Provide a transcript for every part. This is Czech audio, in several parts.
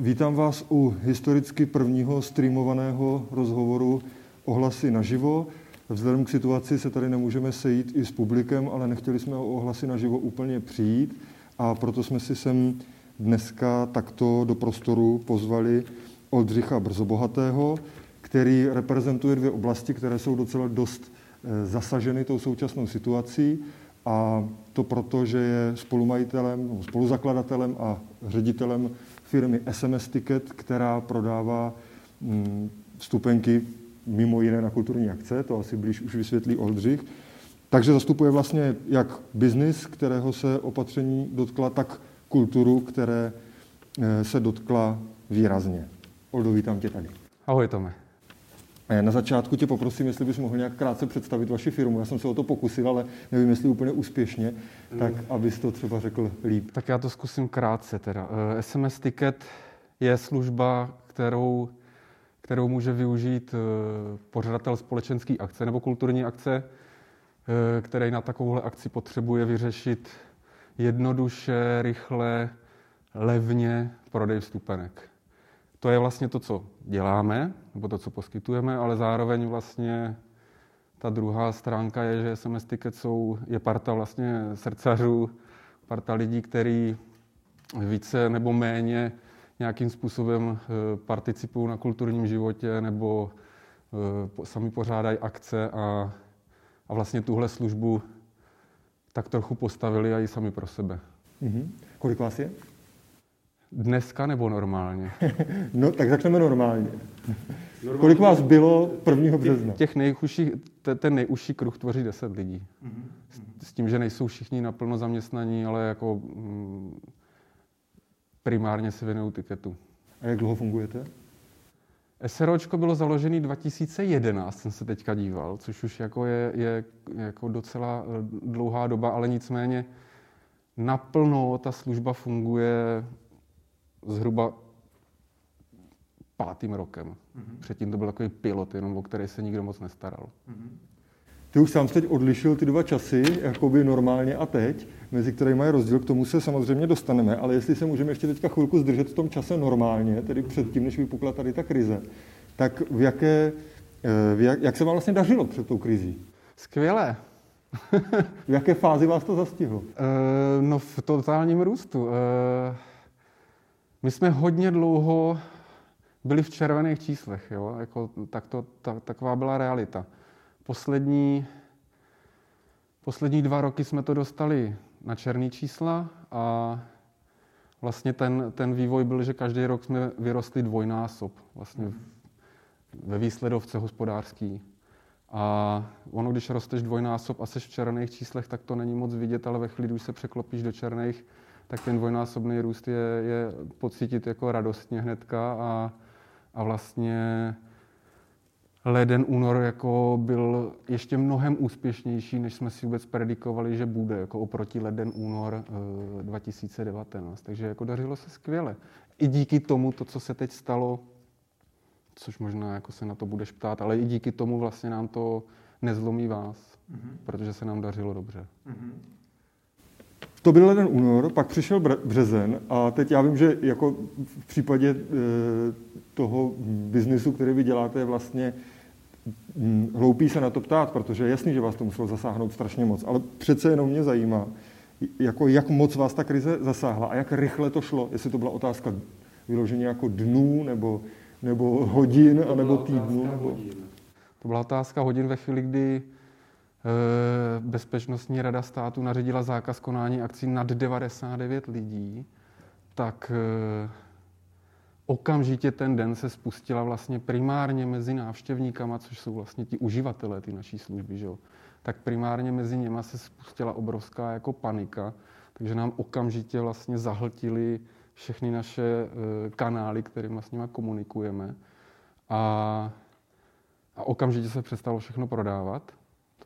Vítám vás u historicky prvního streamovaného rozhovoru Ohlasy naživo. Vzhledem k situaci se tady nemůžeme sejít i s publikem, ale nechtěli jsme o ohlasy naživo úplně přijít a proto jsme si sem dneska takto do prostoru pozvali Oldřicha Brzobohatého, který reprezentuje dvě oblasti, které jsou docela dost eh, zasaženy tou současnou situací. A to proto, že je spolumajitelem, spoluzakladatelem a ředitelem firmy SMS Ticket, která prodává mm, vstupenky mimo jiné na kulturní akce, to asi blíž už vysvětlí Oldřich. Takže zastupuje vlastně jak biznis, kterého se opatření dotkla, tak kulturu, které eh, se dotkla výrazně. Oldo, vítám tě tady. Ahoj, Tome. Na začátku tě poprosím, jestli bys mohl nějak krátce představit vaši firmu. Já jsem se o to pokusil, ale nevím, jestli úplně úspěšně, tak mm. abys to třeba řekl líp. Tak já to zkusím krátce teda. SMS eh, Ticket je služba, kterou, kterou může využít eh, pořadatel společenské akce nebo kulturní akce, eh, který na takovouhle akci potřebuje vyřešit jednoduše, rychle, levně prodej vstupenek to je vlastně to, co děláme, nebo to, co poskytujeme, ale zároveň vlastně ta druhá stránka je, že SMS Ticket jsou, je parta vlastně srdcařů, parta lidí, který více nebo méně nějakým způsobem eh, participují na kulturním životě nebo eh, sami pořádají akce a, a vlastně tuhle službu tak trochu postavili a i sami pro sebe. Mm-hmm. Kolik vás je? Dneska nebo normálně? no, tak začneme normálně. normálně. Kolik vás bylo 1. března? Těch nejužší, ten nejužší kruh tvoří 10 lidí. S, s tím, že nejsou všichni naplno zaměstnaní, ale jako mm, primárně se věnují tiketu. A jak dlouho fungujete? SROčko bylo založené 2011, jsem se teďka díval, což už jako je, je jako docela eh, dlouhá doba, ale nicméně naplno ta služba funguje zhruba pátým rokem. Mm-hmm. Předtím to byl takový pilot, jenom o který se nikdo moc nestaral. Mm-hmm. Ty už sám teď odlišil ty dva časy, jakoby normálně a teď, mezi kterými je rozdíl, k tomu se samozřejmě dostaneme, ale jestli se můžeme ještě teďka chvilku zdržet v tom čase normálně, tedy předtím, než vypukla tady ta krize, tak v jaké, eh, v jak, jak se vám vlastně dařilo před tou krizí? Skvěle. v jaké fázi vás to zastihlo? Uh, no v totálním růstu. Uh... My jsme hodně dlouho byli v červených číslech, jo? Jako, tak to, ta, taková byla realita. Poslední, poslední dva roky jsme to dostali na černý čísla a vlastně ten, ten vývoj byl, že každý rok jsme vyrostli dvojnásob vlastně ve výsledovce hospodářský. A ono, když rosteš dvojnásob a seš v černých číslech, tak to není moc vidět, ale ve chvíli, když se překlopíš do černých, tak ten dvojnásobný růst je, je pocítit jako radostně hnedka a, a vlastně leden, únor jako byl ještě mnohem úspěšnější, než jsme si vůbec predikovali, že bude, jako oproti leden, únor 2019. Eh, Takže jako dařilo se skvěle. I díky tomu, to, co se teď stalo, což možná jako se na to budeš ptát, ale i díky tomu vlastně nám to nezlomí vás, mm-hmm. protože se nám dařilo dobře. Mm-hmm. To byl jeden únor, pak přišel březen a teď já vím, že jako v případě e, toho biznisu, který vy děláte, je vlastně hloupý se na to ptát, protože je jasný, že vás to muselo zasáhnout strašně moc, ale přece jenom mě zajímá, jako jak moc vás ta krize zasáhla a jak rychle to šlo, jestli to byla otázka vyloženě jako dnů nebo, nebo hodin, a nebo týdnů. Nebo... To byla otázka hodin ve chvíli, kdy Bezpečnostní rada státu naředila zákaz konání akcí nad 99 lidí, tak eh, okamžitě ten den se spustila vlastně primárně mezi návštěvníkama, což jsou vlastně ti uživatelé ty naší služby, že jo? tak primárně mezi něma se spustila obrovská jako panika, takže nám okamžitě vlastně zahltili všechny naše eh, kanály, kterými s nimi komunikujeme. A, a okamžitě se přestalo všechno prodávat.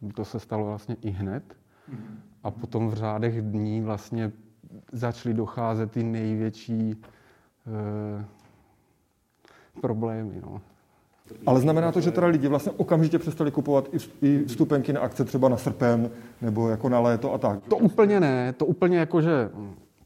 To, to se stalo vlastně i hned. A potom v řádech dní vlastně začaly docházet ty největší e, problémy. No. Ale znamená to, že teda lidi vlastně okamžitě přestali kupovat i vstupenky na akce třeba na srpen nebo jako na léto a tak? To úplně ne. To úplně jako, že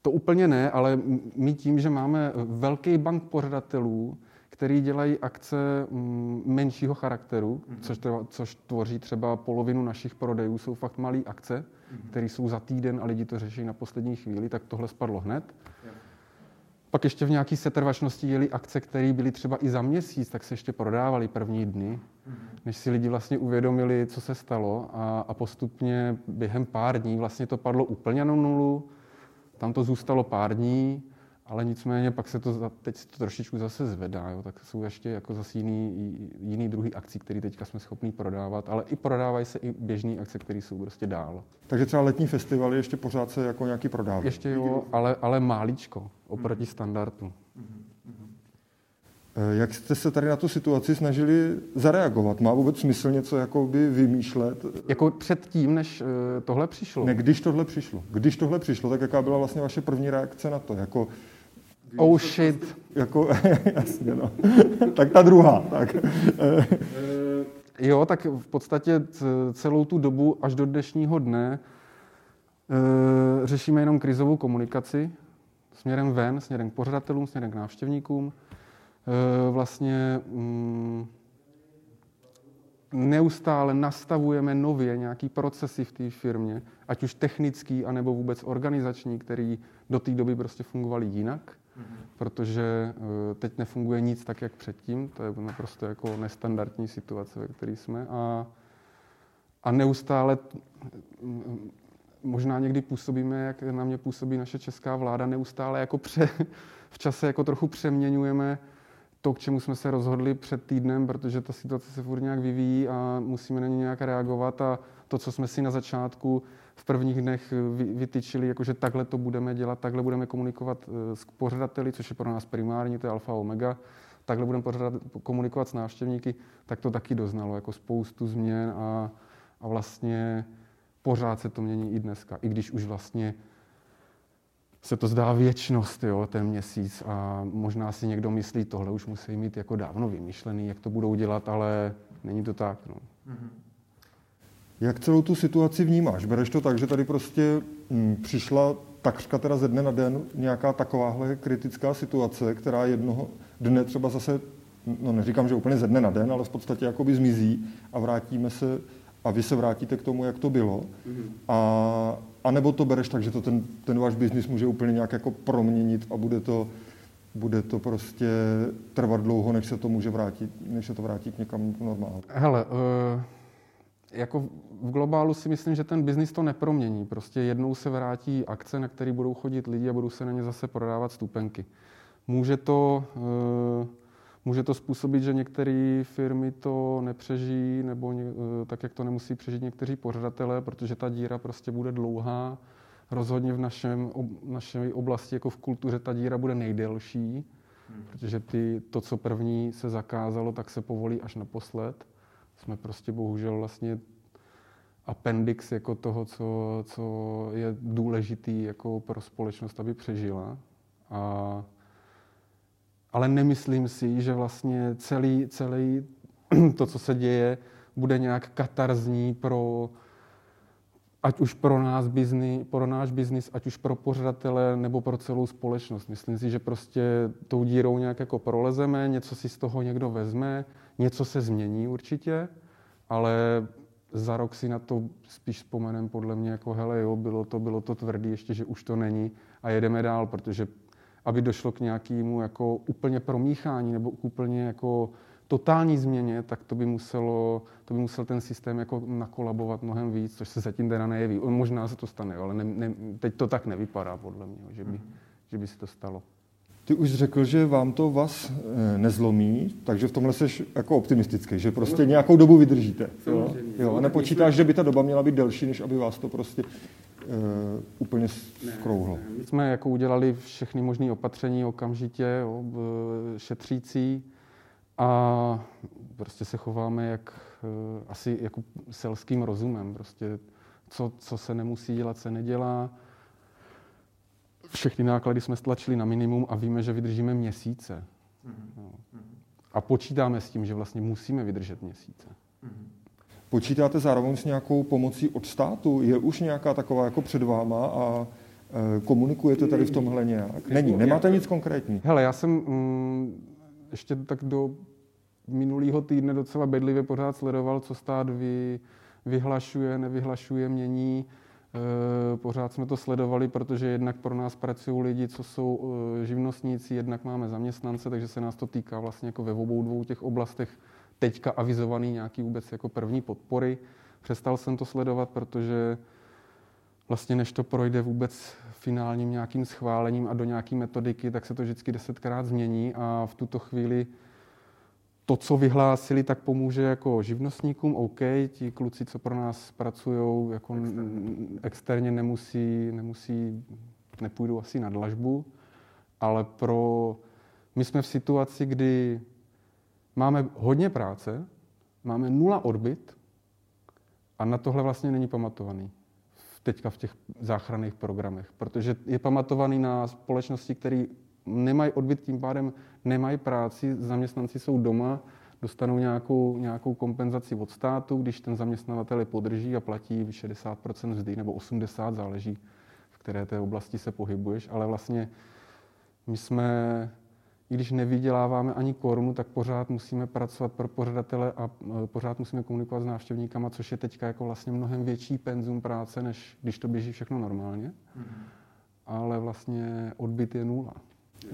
To úplně ne, ale my tím, že máme velký bank pořadatelů, který dělají akce mm, menšího charakteru, mm-hmm. což, třeba, což tvoří třeba polovinu našich prodejů, jsou fakt malé akce, mm-hmm. které jsou za týden a lidi to řeší na poslední chvíli, tak tohle spadlo hned. Yeah. Pak ještě v nějaké setrvačnosti jeli akce, které byly třeba i za měsíc, tak se ještě prodávaly první dny, mm-hmm. než si lidi vlastně uvědomili, co se stalo a, a postupně během pár dní vlastně to padlo úplně na nulu, tam to zůstalo pár dní, ale nicméně pak se to, teď se to trošičku zase zvedá, jo, tak jsou ještě jako zase jiný, jiný druhý akcí, který teďka jsme schopni prodávat, ale i prodávají se i běžné akce, které jsou prostě dál. Takže třeba letní festivaly ještě pořád se jako nějaký prodávají? Ještě jo, ale, ale máličko oproti hmm. standardu. Hmm. Jak jste se tady na tu situaci snažili zareagovat? Má vůbec smysl něco jakoby vymýšlet? Jako předtím, než eh, tohle přišlo? Ne, když tohle přišlo. Když tohle přišlo, tak jaká byla vlastně vaše první reakce na to? Jako, oh shit. Jako, jasně, no. tak ta druhá. Tak. Eh, jo, tak v podstatě celou tu dobu až do dnešního dne řešíme jenom krizovou komunikaci směrem ven, směrem k pořadatelům, směrem k návštěvníkům. Eh, vlastně mm, neustále nastavujeme nově nějaký procesy v té firmě, ať už technický, anebo vůbec organizační, který do té doby prostě fungovaly jinak, mm-hmm. protože eh, teď nefunguje nic tak, jak předtím, to je naprosto jako nestandardní situace, ve které jsme. A, a neustále mm, možná někdy působíme, jak na mě působí naše česká vláda, neustále jako pře, v čase jako trochu přeměňujeme to, k čemu jsme se rozhodli před týdnem, protože ta situace se furt nějak vyvíjí a musíme na ně nějak reagovat. A to, co jsme si na začátku v prvních dnech vytyčili, jakože takhle to budeme dělat, takhle budeme komunikovat eh, s pořadateli, což je pro nás primární, to je alfa omega, takhle budeme pořadat, komunikovat s návštěvníky, tak to taky doznalo jako spoustu změn a, a vlastně pořád se to mění i dneska, i když už vlastně se to zdá věčnost, jo, ten měsíc a možná si někdo myslí, tohle už musí mít jako dávno vymyšlený, jak to budou dělat, ale není to tak. No. Mm-hmm. Jak celou tu situaci vnímáš? Bereš to tak, že tady prostě hm, přišla takřka teda ze dne na den nějaká takováhle kritická situace, která jednoho dne třeba zase, no neříkám, že úplně ze dne na den, ale v podstatě jakoby zmizí a vrátíme se a vy se vrátíte k tomu, jak to bylo. Mm-hmm. A, a nebo to bereš tak, že to ten, ten váš biznis může úplně nějak jako proměnit a bude to, bude to prostě trvat dlouho, než se to může vrátit, než se to vrátí k někam normálně. Hele, uh, jako v globálu si myslím, že ten biznis to nepromění. Prostě jednou se vrátí akce, na které budou chodit lidi a budou se na ně zase prodávat stupenky. Může to uh, Může to způsobit, že některé firmy to nepřežijí, nebo eh, tak, jak to nemusí přežít někteří pořadatelé, protože ta díra prostě bude dlouhá. Rozhodně v našem, naší oblasti, jako v kultuře, ta díra bude nejdelší, hmm. protože ty, to, co první se zakázalo, tak se povolí až naposled. Jsme prostě bohužel vlastně appendix jako toho, co, co je důležitý jako pro společnost, aby přežila. A ale nemyslím si, že vlastně celý, celý to, co se děje, bude nějak katarzní pro ať už pro nás biznis, pro náš biznis, ať už pro pořadatele nebo pro celou společnost. Myslím si, že prostě tou dírou nějak jako prolezeme, něco si z toho někdo vezme, něco se změní určitě, ale za rok si na to spíš vzpomenem podle mě jako hele jo, bylo to, bylo to tvrdý, ještě, že už to není a jedeme dál, protože aby došlo k nějakému jako úplně promíchání nebo k úplně jako totální změně, tak to by muselo, to by musel ten systém jako nakolabovat mnohem víc, což se zatím teda nejeví. Možná se to stane, ale ne, ne, teď to tak nevypadá podle mě, že by, mm. že by se to stalo. Ty už řekl, že vám to vás eh, nezlomí, takže v tomhle jsi jako optimistický, že prostě nějakou dobu vydržíte. Jo? Jo, a nepočítáš, že by ta doba měla být delší, než aby vás to prostě uh, úplně skrouhlo. Ne, ne. My jsme jako udělali všechny možné opatření okamžitě, jo, šetřící a prostě se chováme jak uh, asi jako selským rozumem. Prostě co, co se nemusí dělat, se nedělá. Všechny náklady jsme stlačili na minimum a víme, že vydržíme měsíce. Mm-hmm. A počítáme s tím, že vlastně musíme vydržet měsíce. Mm-hmm. Počítáte zároveň s nějakou pomocí od státu? Je už nějaká taková jako před váma a, Komunikuje to tady v tomhle nějak? Není, nemáte nic konkrétní? Hele, já jsem mm, ještě tak do minulého týdne docela bedlivě pořád sledoval, co stát vy, vyhlašuje, nevyhlašuje, mění. E, pořád jsme to sledovali, protože jednak pro nás pracují lidi, co jsou e, živnostníci, jednak máme zaměstnance, takže se nás to týká vlastně jako ve obou dvou těch oblastech teďka avizovaný nějaký vůbec jako první podpory. Přestal jsem to sledovat, protože vlastně než to projde vůbec finálním nějakým schválením a do nějaké metodiky, tak se to vždycky desetkrát změní a v tuto chvíli to, co vyhlásili, tak pomůže jako živnostníkům, OK, ti kluci, co pro nás pracují, jako externě, externě nemusí, nemusí, nepůjdou asi na dlažbu, ale pro, my jsme v situaci, kdy máme hodně práce, máme nula odbyt a na tohle vlastně není pamatovaný teďka v těch záchranných programech, protože je pamatovaný na společnosti, které nemají odbyt, tím pádem nemají práci, zaměstnanci jsou doma, dostanou nějakou, nějakou kompenzaci od státu, když ten zaměstnavatel je podrží a platí 60% mzdy nebo 80%, záleží, v které té oblasti se pohybuješ, ale vlastně my jsme, i když nevyděláváme ani korunu, tak pořád musíme pracovat pro pořadatele a e, pořád musíme komunikovat s návštěvníkama, což je teďka jako vlastně mnohem větší penzum práce, než když to běží všechno normálně. Mm-hmm. Ale vlastně odbyt je nula.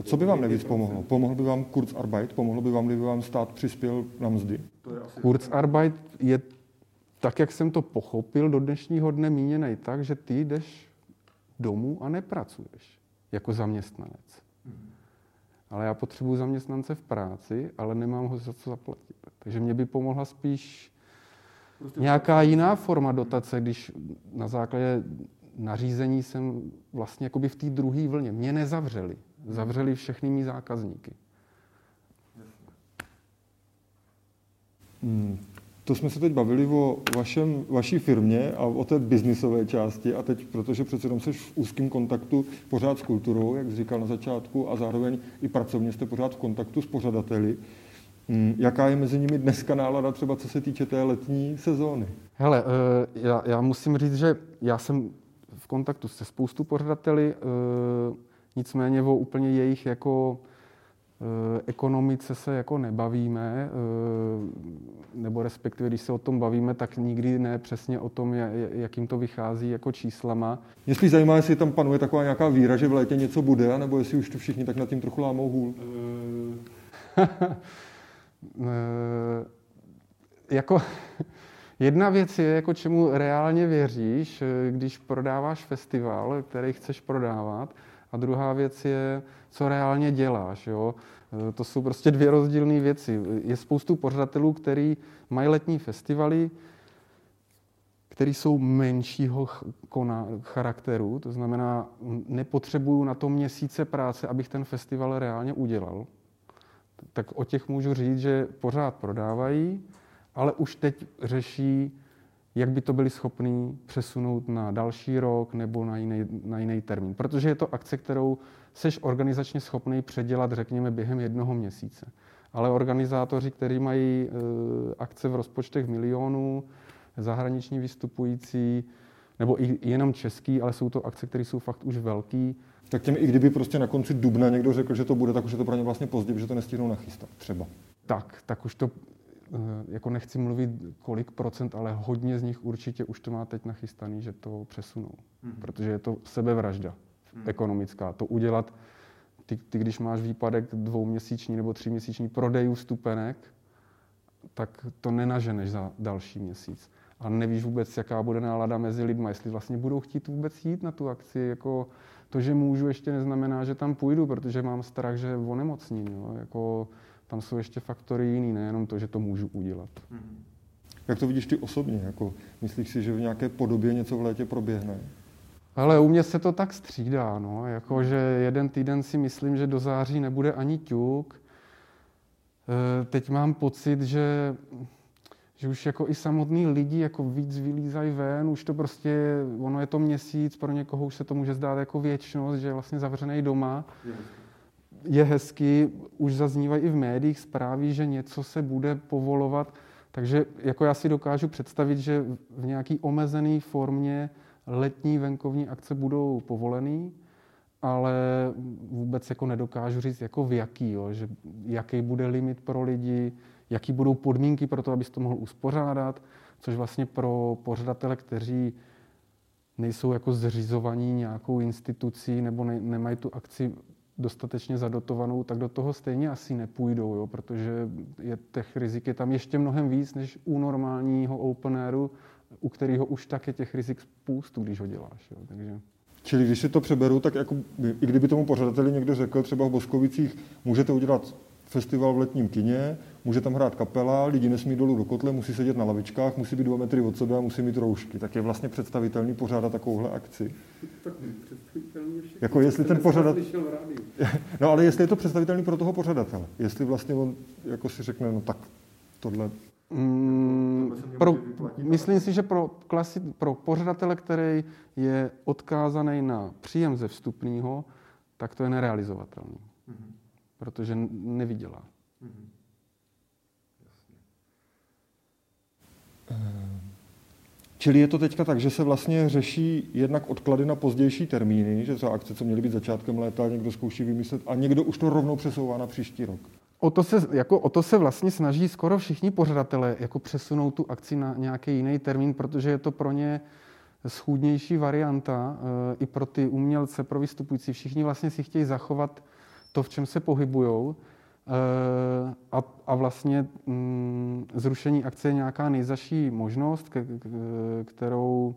Co by vám nejvíc pomohlo? Pomohl by vám Kurzarbeit? Pomohlo by vám, kdyby vám stát přispěl na mzdy? Kurzarbeit je, tak jak jsem to pochopil, do dnešního dne míněný tak, že ty jdeš domů a nepracuješ jako zaměstnanec. Ale já potřebuji zaměstnance v práci, ale nemám ho za co zaplatit. Takže mě by pomohla spíš prostě nějaká jiná forma dotace, když na základě nařízení jsem vlastně jakoby v té druhé vlně. Mě nezavřeli. Zavřeli všechny mý zákazníky. Hmm. To jsme se teď bavili o vašem, vaší firmě a o té biznisové části a teď, protože přece jenom jsi v úzkém kontaktu pořád s kulturou, jak jsi říkal na začátku, a zároveň i pracovně jste pořád v kontaktu s pořadateli. Hmm. Jaká je mezi nimi dneska nálada třeba co se týče té letní sezóny? Hele, eh, já, já musím říct, že já jsem v kontaktu se spoustu pořadateli, eh, Nicméně o úplně jejich jako e, ekonomice se jako nebavíme, e, nebo respektive, když se o tom bavíme, tak nikdy ne přesně o tom, jak jim to vychází jako číslama. Mě spíš zajímá, jestli tam panuje taková nějaká víra, že v létě něco bude, nebo jestli už to všichni tak nad tím trochu lámou hůl. jako Jedna věc je, jako čemu reálně věříš, když prodáváš festival, který chceš prodávat, a druhá věc je, co reálně děláš. Jo? E, to jsou prostě dvě rozdílné věci. Je spoustu pořadatelů, který mají letní festivaly, které jsou menšího charakteru, to znamená, nepotřebuju na to měsíce práce, abych ten festival reálně udělal. Tak o těch můžu říct, že pořád prodávají, ale už teď řeší jak by to byli schopní přesunout na další rok nebo na jiný, na jiný termín. Protože je to akce, kterou seš organizačně schopný předělat, řekněme, během jednoho měsíce. Ale organizátoři, kteří mají e, akce v rozpočtech milionů, zahraniční vystupující, nebo i jenom český, ale jsou to akce, které jsou fakt už velký. Tak těm, i kdyby prostě na konci dubna někdo řekl, že to bude, tak už je to pro ně vlastně pozdě, že to nestihnou nachystat třeba. Tak, tak už to jako nechci mluvit kolik procent, ale hodně z nich určitě už to má teď nachystaný, že to přesunou. Mm. Protože je to sebevražda mm. ekonomická. To udělat, ty, ty když máš výpadek dvouměsíční nebo tříměsíční prodejů vstupenek, tak to nenaženeš za další měsíc. A nevíš vůbec, jaká bude nálada mezi lidmi, jestli vlastně budou chtít vůbec jít na tu akci. Jako to, že můžu, ještě neznamená, že tam půjdu, protože mám strach, že onemocním. Jo? Jako, tam jsou ještě faktory jiný, nejenom to, že to můžu udělat. Mhm. Jak to vidíš ty osobně? Jako, myslíš si, že v nějaké podobě něco v létě proběhne? Ale u mě se to tak střídá, no. Jako, že jeden týden si myslím, že do září nebude ani ťuk. E, teď mám pocit, že, že už jako i samotní lidi jako víc vylízají ven, už to prostě, ono je to měsíc, pro někoho už se to může zdát jako věčnost, že je vlastně zavřený doma. Je je hezky, už zaznívají i v médiích zprávy, že něco se bude povolovat, takže jako já si dokážu představit, že v nějaký omezené formě letní venkovní akce budou povolený, ale vůbec jako nedokážu říct, jako v jaký, jo, že jaký bude limit pro lidi, jaký budou podmínky pro to, abys to mohl uspořádat, což vlastně pro pořadatele, kteří nejsou jako zřizovaní nějakou institucí nebo ne, nemají tu akci dostatečně zadotovanou, tak do toho stejně asi nepůjdou, jo, protože je těch rizik je tam ještě mnohem víc než u normálního open airu, u kterého už tak je těch rizik spoustu, když ho děláš. Jo, takže... Čili když si to přeberu, tak jako, i kdyby tomu pořadateli někdo řekl, třeba v Boskovicích můžete udělat festival v letním kině, může tam hrát kapela, lidi nesmí dolů do kotle, musí sedět na lavičkách, musí být dva metry od sebe a musí mít roušky. Tak je vlastně představitelný pořádat takovouhle akci. Tak představitelný Jako jestli ten pořadat... No ale jestli je to představitelný pro toho pořadatele. Jestli vlastně on jako si řekne, no tak tohle Mm, pro, myslím si, že pro, klasi, pro pořadatele, který je odkázaný na příjem ze vstupního, tak to je nerealizovatelný. Mm-hmm. Protože nevydělá. Mm-hmm. Čili je to teďka tak, že se vlastně řeší jednak odklady na pozdější termíny, že třeba akce, co měly být začátkem léta, někdo zkouší vymyslet a někdo už to rovnou přesouvá na příští rok. O to, se, jako, o to se vlastně snaží skoro všichni pořadatelé, jako přesunout tu akci na nějaký jiný termín, protože je to pro ně schůdnější varianta e, i pro ty umělce, pro vystupující. Všichni vlastně si chtějí zachovat to, v čem se pohybují. E, a, a vlastně mm, zrušení akce je nějaká nejzaší možnost, ke, ke, kterou,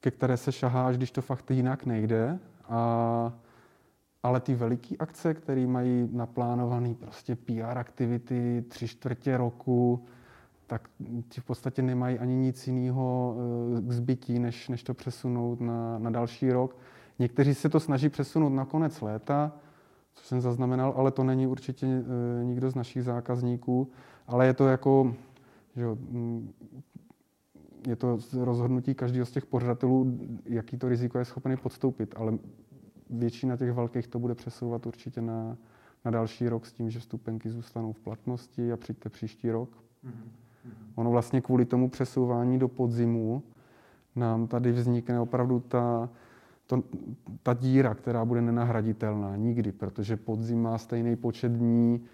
ke které se šahá, až když to fakt jinak nejde. A ale ty veliké akce, které mají naplánované prostě PR aktivity tři čtvrtě roku, tak ti v podstatě nemají ani nic jiného eh, k zbytí, než, než to přesunout na, na další rok. Někteří se to snaží přesunout na konec léta, co jsem zaznamenal, ale to není určitě e, nikdo z našich zákazníků, ale je to jako, že jo, mm, je to rozhodnutí každého z těch pořadatelů, jaký to riziko je schopný podstoupit, ale většina těch velkých to bude přesouvat určitě na, na další rok s tím, že vstupenky zůstanou v platnosti a přijďte příští rok. Mm-hmm. Ono vlastně kvůli tomu přesouvání do podzimu nám tady vznikne opravdu ta, to, ta díra, která bude nenahraditelná nikdy, protože podzim má stejný počet dní,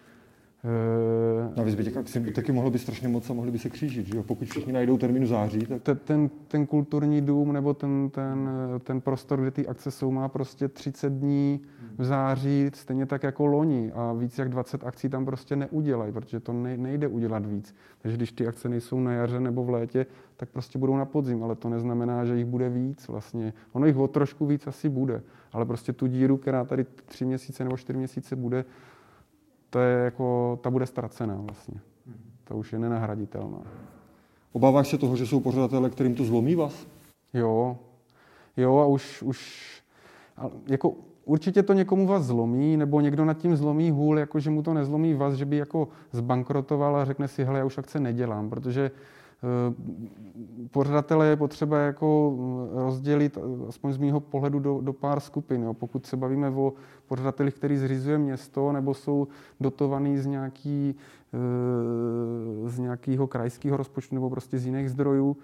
Navíc by těch taky mohlo být strašně moc a mohli by se křížit, že jo? pokud všichni najdou termínu září. Tak... Ten, ten, ten kulturní dům nebo ten, ten, ten prostor, kde ty akce jsou, má prostě 30 dní v září, stejně tak jako loni a víc jak 20 akcí tam prostě neudělají, protože to nejde udělat víc. Takže když ty akce nejsou na jaře nebo v létě, tak prostě budou na podzim, ale to neznamená, že jich bude víc vlastně. Ono jich o trošku víc asi bude, ale prostě tu díru, která tady tři měsíce nebo čtyři měsíce bude, to je jako, ta bude ztracená vlastně. To už je nenahraditelná. Obáváš se toho, že jsou pořadatelé, kterým to zlomí vás? Jo, jo a už, už jako určitě to někomu vás zlomí, nebo někdo nad tím zlomí hůl, jako že mu to nezlomí vás, že by jako zbankrotoval a řekne si, hele, já už akce nedělám, protože pořadatele je potřeba jako eh, rozdělit, eh, aspoň z mého pohledu, do, do pár skupin. Jo. Pokud se bavíme o pořadatelích, který zřizuje město, nebo jsou dotovaný z, nějaký, z nějakého krajského rozpočtu nebo prostě z jiných zdrojů,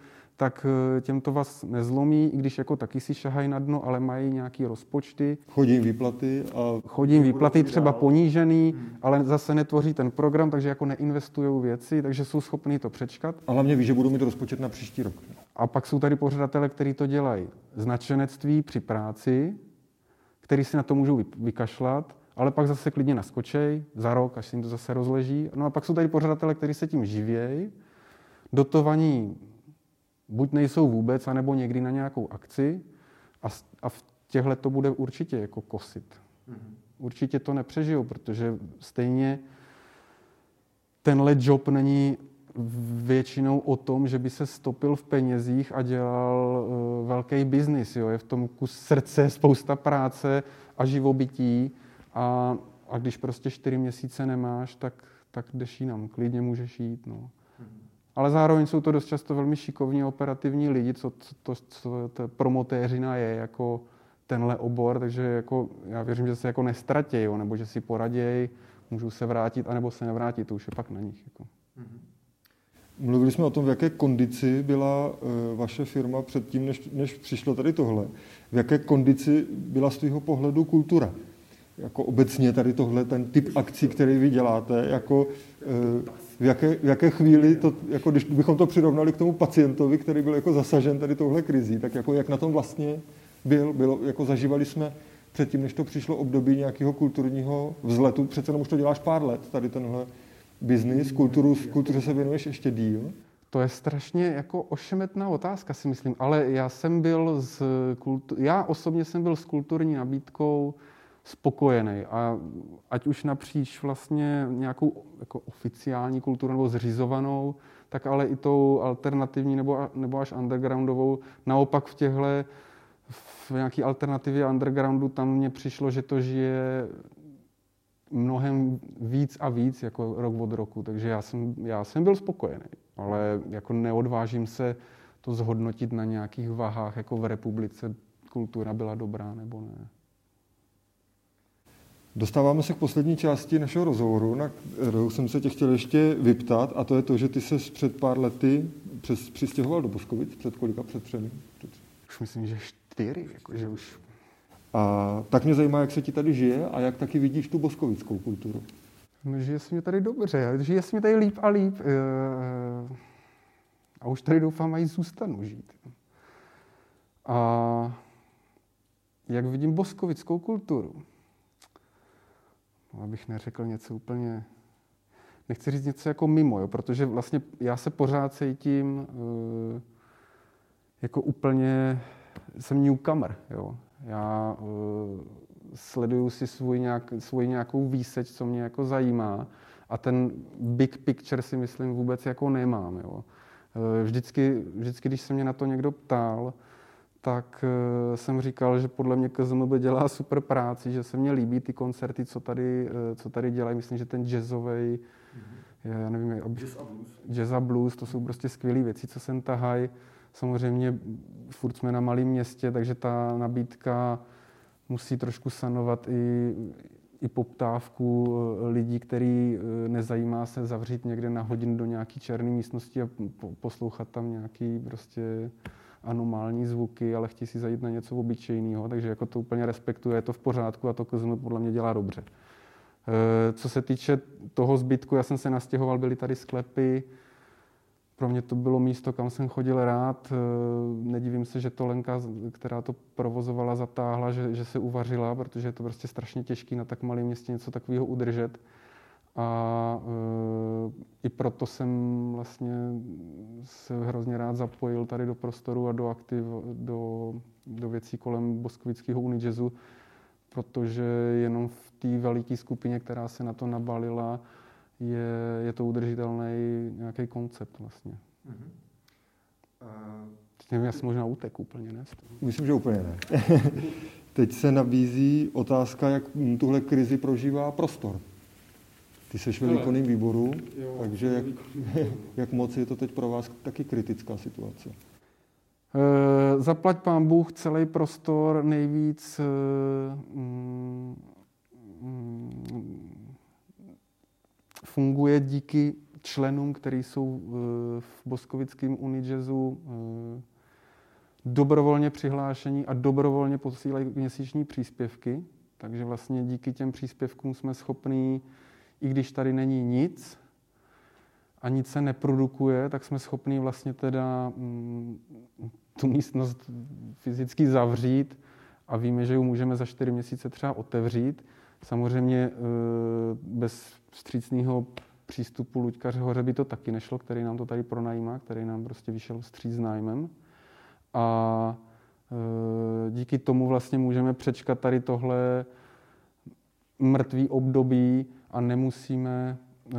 tak eh, těm to vás nezlomí, i když jako taky si šahají na dno, ale mají nějaký rozpočty. Chodí výplaty a... Chodí výplaty třeba dál. ponížený, hmm. ale zase netvoří ten program, takže jako neinvestují věci, takže jsou schopni to přečkat. A hlavně ví, že budou mít rozpočet na příští rok. A pak jsou tady pořadatele, kteří to dělají. Značenectví při práci, který si na to můžou vykašlat, ale pak zase klidně naskočej za rok, až se jim to zase rozleží. No a pak jsou tady pořadatele, kteří se tím živějí, dotovaní buď nejsou vůbec, anebo někdy na nějakou akci a, a v těchto to bude určitě jako kosit. Mm-hmm. Určitě to nepřežijou, protože stejně tenhle job není většinou o tom, že by se stopil v penězích a dělal uh, velký biznis. Je v tom kus srdce, spousta práce a živobytí a, a když prostě čtyři měsíce nemáš, tak, tak jdeš jinam. Klidně můžeš jít. No. Ale zároveň jsou to dost často velmi šikovní operativní lidi, co, co, to, co to promotéřina je jako tenhle obor, takže jako, já věřím, že se jako nestratí, jo, nebo že si poradějí, můžou se vrátit, anebo se nevrátit, to už je pak na nich. Jako. Mluvili jsme o tom, v jaké kondici byla e, vaše firma předtím, než, než přišlo tady tohle. V jaké kondici byla z tvého pohledu kultura? Jako obecně tady tohle, ten typ akcí, který vy děláte, jako e, v jaké, v jaké chvíli, to, jako když bychom to přirovnali k tomu pacientovi, který byl jako zasažen tady touhle krizí, tak jako jak na tom vlastně byl, bylo, jako zažívali jsme předtím, než to přišlo období nějakého kulturního vzletu, přece jenom už to děláš pár let, tady tenhle biznis, kulturu, kultuře se věnuješ ještě díl? To je strašně jako ošemetná otázka, si myslím, ale já jsem byl z kultu... já osobně jsem byl s kulturní nabídkou spokojený a ať už napříč vlastně nějakou jako oficiální kulturu nebo zřizovanou, tak ale i tou alternativní nebo, nebo až undergroundovou. Naopak v těchto v nějaké alternativě undergroundu tam mně přišlo, že to žije mnohem víc a víc jako rok od roku, takže já jsem, já jsem byl spokojený, ale jako neodvážím se to zhodnotit na nějakých vahách, jako v republice kultura byla dobrá nebo ne. Dostáváme se k poslední části našeho rozhovoru, na kterou jsem se tě chtěl ještě vyptat, a to je to, že ty se před pár lety přes, přistěhoval do Boskovic. Před kolika? Před třemi? Před... Už myslím, že čtyři, jakože už a tak mě zajímá, jak se ti tady žije a jak taky vidíš tu boskovickou kulturu. No, žije se mi tady dobře, žije se mi tady líp a líp. Eh, a už tady doufám, i zůstanu žít. A jak vidím boskovickou kulturu? Abych neřekl něco úplně... Nechci říct něco jako mimo, jo, protože vlastně já se pořád cítím uh, jako úplně... Jsem newcomer, jo. Já uh, sleduju si svůj nějak, svůj nějakou výseč, co mě jako zajímá a ten big picture si myslím vůbec jako nemám. Jo. Uh, vždycky, vždycky, když se mě na to někdo ptal, tak uh, jsem říkal, že podle mě KZMB dělá super práci, že se mně líbí ty koncerty, co tady, uh, co tady dělají. Myslím, že ten jazzový, mm-hmm. já nevím, jak, jazz a blues. Jazz a blues, to jsou prostě skvělé věci, co sem tahají. Samozřejmě furt jsme na malém městě, takže ta nabídka musí trošku sanovat i, i poptávku eh, lidí, který eh, nezajímá se zavřít někde na hodinu do nějaké černé místnosti a poslouchat tam nějaký prostě anomální zvuky, ale chtějí si zajít na něco obyčejného, takže jako to úplně respektuje, je to v pořádku a to KZM podle mě dělá dobře. Eh, co se týče toho zbytku, já jsem se nastěhoval, byly tady sklepy, pro mě to bylo místo, kam jsem chodil rád. Eh, nedivím se, že to Lenka, která to provozovala, zatáhla, že, že se uvařila, protože je to prostě strašně těžké na tak malém městě něco takového udržet. A e, i proto jsem vlastně se hrozně rád zapojil tady do prostoru a do aktiv, do, do věcí kolem boskovického unijazzu, protože jenom v té veliké skupině, která se na to nabalila, je, je to udržitelný nějaký koncept vlastně. Mm-hmm. Uh, nevím, já jsem možná utek úplně, ne? Myslím, že úplně ne. Teď se nabízí otázka, jak tuhle krizi prožívá prostor. Ty jsi ve výkonném výboru, jo, takže jak, jak moc je to teď pro vás taky kritická situace? E, zaplať pán Bůh celý prostor nejvíc e, mm, funguje díky členům, kteří jsou eh, v Boskovickém Unijazzu eh, dobrovolně přihlášení a dobrovolně posílají měsíční příspěvky. Takže vlastně díky těm příspěvkům jsme schopní, i když tady není nic a nic se neprodukuje, tak jsme schopní vlastně teda mm, tu místnost fyzicky zavřít a víme, že ji můžeme za čtyři měsíce třeba otevřít. Samozřejmě eh, bez vstřícného přístupu Luďkaře Hoře by to taky nešlo, který nám to tady pronajímá, který nám prostě vyšel vstříc nájmem. A e, díky tomu vlastně můžeme přečkat tady tohle mrtvý období a nemusíme e,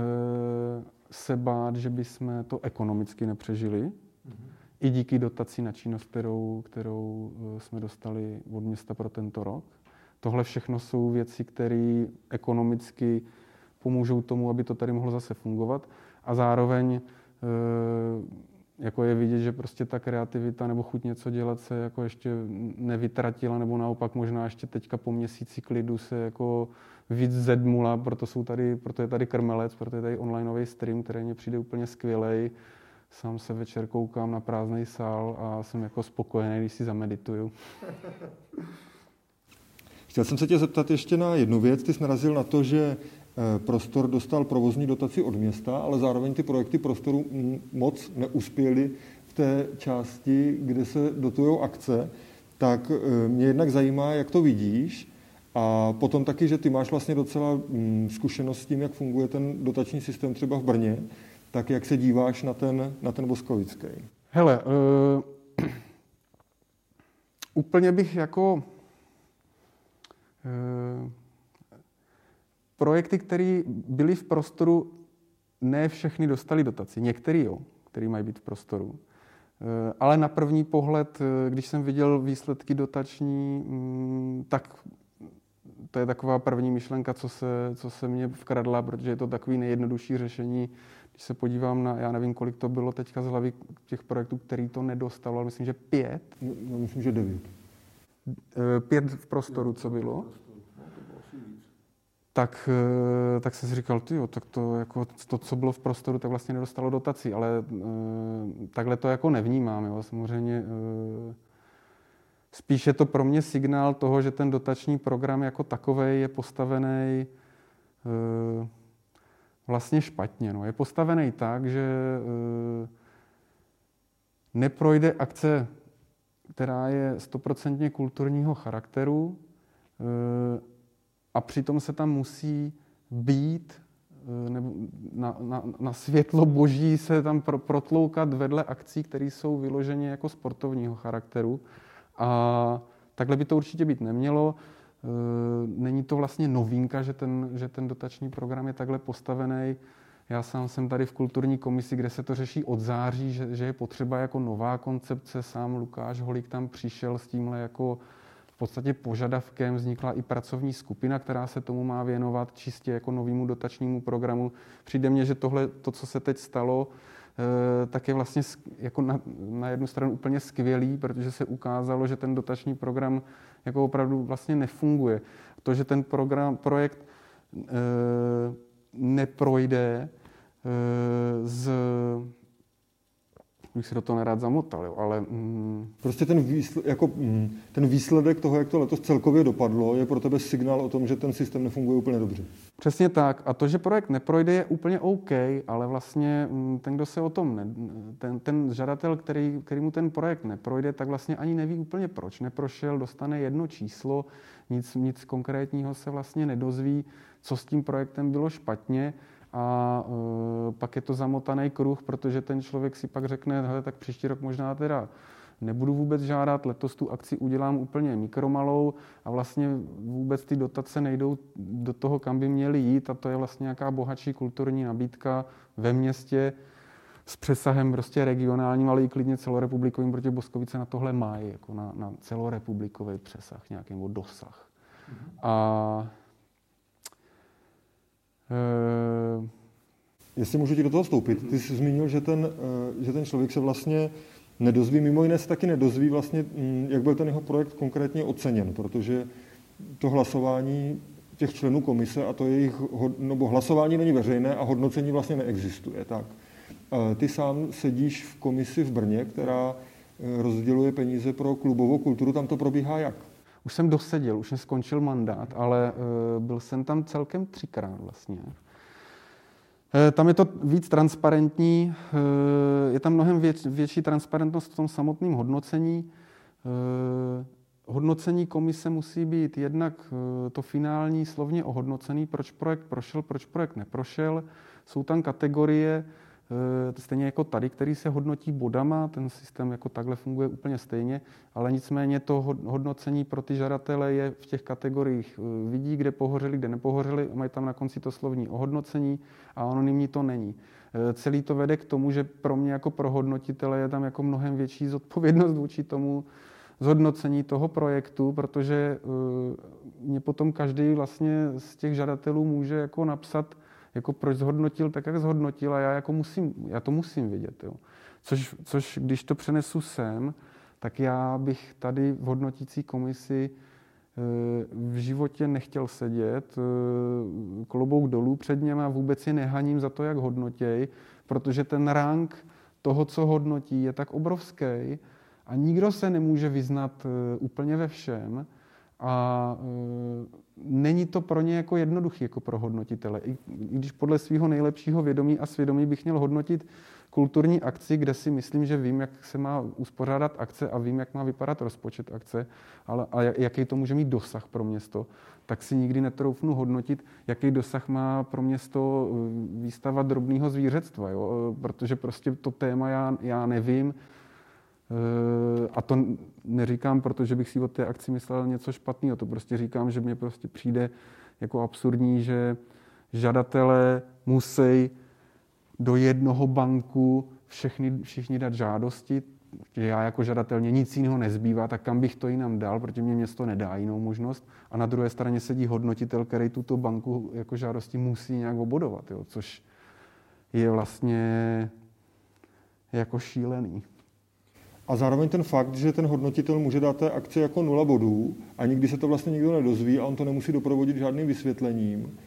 se bát, že bychom to ekonomicky nepřežili. Mm-hmm. I díky dotací na činnost, kterou, kterou e, jsme dostali od města pro tento rok. Tohle všechno jsou věci, které ekonomicky pomůžou tomu, aby to tady mohlo zase fungovat. A zároveň eh, jako je vidět, že prostě ta kreativita nebo chuť něco dělat se jako ještě nevytratila, nebo naopak možná ještě teďka po měsíci klidu se jako víc zedmula, proto, jsou tady, proto je tady krmelec, proto je tady onlineový stream, který mě přijde úplně skvělej. sám se večer koukám na prázdný sál a jsem jako spokojený, když si zamedituju. Chtěl jsem se tě zeptat ještě na jednu věc. Ty jsi narazil na to, že eh, prostor dostal provozní dotaci od města, ale zároveň ty projekty prostoru moc neuspěly v té části, kde se dotují akce. Tak eh, mě jednak zajímá, jak to vidíš a potom taky, že ty máš vlastně docela zkušenost s tím, jak funguje ten dotační systém třeba v Brně, tak jak se díváš na ten, na ten Boskovický? Hele, uh, úplně bych jako projekty, které byly v prostoru, ne všechny dostali dotaci. Některý jo, který mají být v prostoru. Uh, ale na první pohled, když jsem viděl výsledky dotační, um, tak to je taková první myšlenka, co se, co se mě vkradla, protože je to takový nejjednodušší řešení když se podívám na, já nevím, kolik to bylo teďka z hlavy těch projektů, který to nedostal, ale myslím, že pět. No, no myslím, že devět. Eh, pět v prostoru, co bylo? Tak, eh, tak jsem si říkal, ty tak to, jako, to, co bylo v prostoru, tak vlastně nedostalo dotací, ale uh, takhle to jako nevnímám. Jo. Samozřejmě spíš je to pro mě signál toho, že ten dotační program jako takový je postavený vlastně špatně. No. Je postavený tak, že neprojde akce, která je stoprocentně kulturního charakteru e, a přitom se tam musí být e, nebo na, na, na světlo boží se tam pro, protloukat vedle akcí, které jsou vyloženě jako sportovního charakteru. A takhle by to určitě být nemělo. Eh, není to vlastně novinka, že ten, že ten dotační program je takhle postavený. Já sám jsem tady v kulturní komisi, kde se to řeší od září, že, že je potřeba jako nová koncepce. Sám Lukáš Holík tam přišel s tímhle jako v podstatě požadavkem. Vznikla i pracovní skupina, která se tomu má věnovat čistě jako novému dotačnímu programu. Přijde mně, že tohle, to, co se teď stalo, eh, tak je vlastně jako na, na jednu stranu úplně skvělý, protože se ukázalo, že ten dotační program jako opravdu vlastně nefunguje. To, že ten program, projekt e, neprojde e, z bych si do toho nerád zamotal, jo, ale... Mm... Prostě ten, výsledek, jako, mm, ten výsledek toho, jak to letos celkově dopadlo, je pro tebe signál o tom, že ten systém nefunguje úplně dobře. Přesně tak. A to, že projekt neprojde, je úplně OK, ale vlastně mm, ten, kdo se o tom, ne, ten, ten žadatel, který, který mu ten projekt neprojde, tak vlastně ani neví úplně proč neprošel, dostane jedno číslo, nic, nic konkrétního se vlastně nedozví, co s tím projektem bylo špatně a e, pak je to zamotaný kruh, protože ten člověk si pak řekne, hele, tak příští rok možná teda nebudu vůbec žádat, letos tu akci udělám úplně mikromalou a vlastně vůbec ty dotace nejdou do toho, kam by měly jít a to je vlastně nějaká bohatší kulturní nabídka ve městě s přesahem prostě regionálním, ale i klidně celorepublikovým, protože Boskovice na tohle mají, jako na, na celorepublikový přesah, nějaký dosah. Mm-hmm. A Uh, Jestli můžu ti do toho vstoupit, ty jsi zmínil, že ten, uh, že ten člověk se vlastně nedozví, mimo jiné se taky nedozví vlastně, mm, jak byl ten jeho projekt konkrétně oceněn, protože to hlasování těch členů komise a to jejich, nebo hlasování není veřejné a hodnocení vlastně neexistuje. Tak. Uh, ty sám sedíš v komisi v Brně, která rozděluje peníze pro klubovou kulturu, tam to probíhá jak? Už jsem doseděl, už jsem skončil mandát, ale uh, byl jsem tam celkem třikrát vlastně. Uh, tam je to víc transparentní, uh, je tam mnohem věč, větší transparentnost v tom samotném hodnocení. Hodnocení komise musí být jednak to finální slovně ohodnocený, proč projekt prošel, proč projekt neprošel. Jsou tam kategorie, Eh, stejně jako tady, který se hodnotí bodama, ten systém jako takhle funguje úplně stejně, ale nicméně to hodnocení pro ty žadatele je v těch kategoriích eh, vidí, kde pohořeli, kde nepohořeli, mají tam na konci to slovní ohodnocení a anonymní to není. Eh, celý to vede k tomu, že pro mě jako pro hodnotitele je tam jako mnohem větší zodpovědnost vůči tomu zhodnocení toho projektu, protože mě potom každý vlastně z těch žadatelů může jako napsat, jako proč zhodnotil tak, jak zhodnotil a já, jako musím, já to musím vidět. Jo. Což, což když to přenesu sem, tak já bych tady v hodnotící komisi eh, v životě nechtěl sedět, klobouk dolů před něm a vůbec je nehaním za to, jak hodnotěj, protože ten rank toho, co hodnotí, je tak obrovský a nikdo se nemůže vyznat eh, úplně ve všem a e, není to pro ně jako jednoduchý jako pro hodnotitele. I, I když podle svého nejlepšího vědomí a svědomí bych měl hodnotit kulturní akci, kde si myslím, že vím, jak se má uspořádat akce a vím, jak má vypadat rozpočet akce, ale a jaký to může mít dosah pro město, tak si nikdy netroufnu hodnotit, jaký dosah má pro město e, výstava drobného zvířectva, jo? E, protože prostě to téma já, já nevím, a to neříkám, protože bych si od té akci myslel něco špatného. To prostě říkám, že mně prostě přijde jako absurdní, že žadatelé musí do jednoho banku všechny, všichni dát žádosti, že já jako žadatel mě nic jiného nezbývá, tak kam bych to jinam dal, protože mě město nedá jinou možnost. A na druhé straně sedí hodnotitel, který tuto banku jako žádosti musí nějak obodovat, jo, což je vlastně jako šílený. A zároveň ten fakt, že ten hodnotitel může dát té akci jako nula bodů a nikdy se to vlastně nikdo nedozví a on to nemusí doprovodit žádným vysvětlením,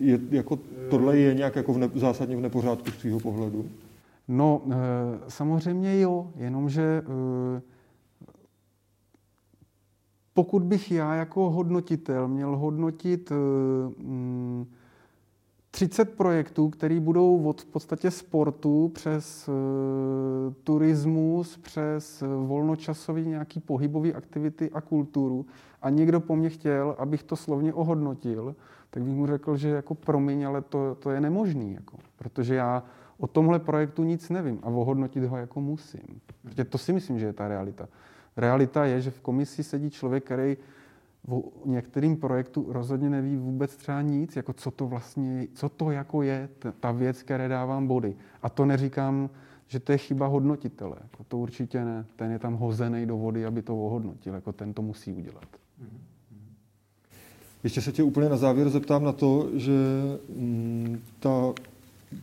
je, jako, tohle je nějak jako v ne, zásadně v nepořádku z svého pohledu? No, e, samozřejmě jo, jenomže e, pokud bych já jako hodnotitel měl hodnotit e, 30 projektů, které budou od v podstatě sportu přes uh, turismus, přes uh, volnočasový nějaký pohybový aktivity a kulturu a někdo po mně chtěl, abych to slovně ohodnotil, tak bych mu řekl, že jako promiň, ale to, to je nemožný, jako, protože já o tomhle projektu nic nevím a ohodnotit ho jako musím. Protože to si myslím, že je ta realita. Realita je, že v komisi sedí člověk, který o některým projektu rozhodně neví vůbec třeba nic, jako co to vlastně, co to jako je ta věc, které dávám body. A to neříkám, že to je chyba hodnotitele. Jako to určitě ne. Ten je tam hozený do vody, aby to ohodnotil. Jako ten to musí udělat. Ještě se tě úplně na závěr zeptám na to, že mm, ta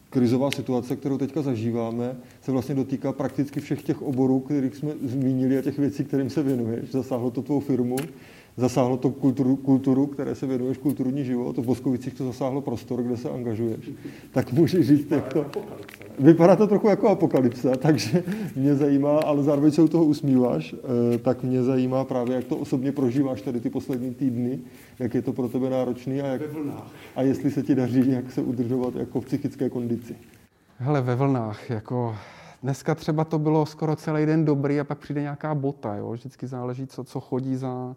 krizová situace, kterou teďka zažíváme, se vlastně dotýká prakticky všech těch oborů, kterých jsme zmínili a těch věcí, kterým se věnuješ. Zasáhlo to tvou firmu, zasáhlo to kulturu, kulturu, které se věnuješ, kulturní život, v Boskovicích to zasáhlo prostor, kde se angažuješ. Tak můžeš říct, jak to... Vypadá to trochu jako apokalypsa, takže mě zajímá, ale zároveň se u toho usmíváš, eh, tak mě zajímá právě, jak to osobně prožíváš tady ty poslední týdny, jak je to pro tebe náročný a, jak, a jestli se ti daří, jak se udržovat jako v psychické kondici. Hele, ve vlnách, jako dneska třeba to bylo skoro celý den dobrý a pak přijde nějaká bota, jo? vždycky záleží, co, co chodí za,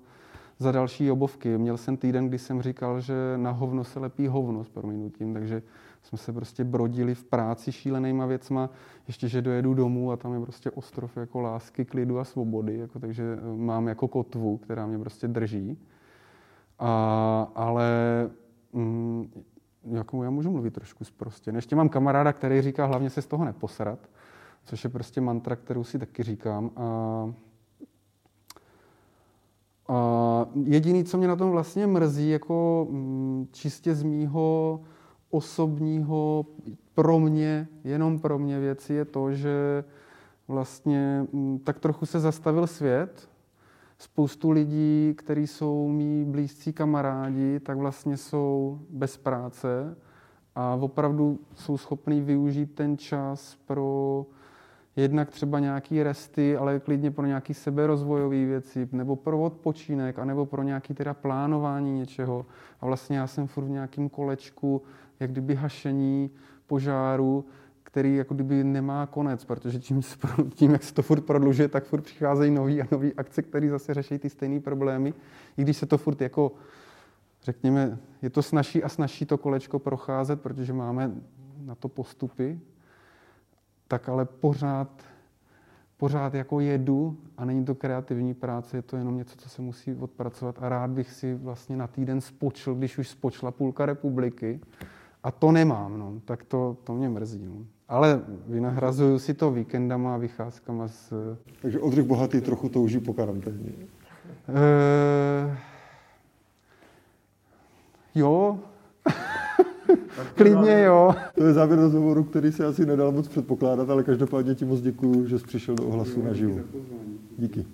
za další obovky. Měl jsem týden, kdy jsem říkal, že na hovno se lepí hovno s prominutím, takže jsme se prostě brodili v práci šílenýma věcma, ještě, že dojedu domů a tam je prostě ostrov jako lásky, klidu a svobody, jako, takže eh, mám jako kotvu, která mě prostě drží. A, ale mm, jako já můžu mluvit trošku zprostě. Ještě mám kamaráda, který říká hlavně se z toho neposrat, což je prostě mantra, kterou si taky říkám. A a jediný, co mě na tom vlastně mrzí, jako mm, čistě z mýho osobního, pro mě, jenom pro mě věci, je to, že vlastně mm, tak trochu se zastavil svět. Spoustu lidí, kteří jsou mý blízcí kamarádi, tak vlastně jsou bez práce a opravdu jsou schopní využít ten čas pro jednak třeba nějaký resty, ale klidně pro nějaký seberozvojové věci, nebo pro odpočinek, anebo pro nějaký teda plánování něčeho. A vlastně já jsem furt v nějakém kolečku, jak kdyby hašení požáru, který jako kdyby nemá konec, protože tím, tím, jak se to furt prodlužuje, tak furt přicházejí nové a nové akce, které zase řeší ty stejné problémy. I když se to furt jako, řekněme, je to snažší a snažší to kolečko procházet, protože máme na to postupy, tak ale pořád, pořád jako jedu a není to kreativní práce, je to jenom něco, co se musí odpracovat a rád bych si vlastně na týden spočil, když už spočla půlka republiky a to nemám, no, tak to, to mě mrzí. No. Ale vynahrazuju si to víkendama a vycházkama z... Takže Odřich Bohatý trochu touží po karanténě. E... Jo, Klidně jo. To je závěr rozhovoru, který se asi nedal moc předpokládat, ale každopádně ti moc děkuji, že jsi přišel do ohlasu naživo. Díky.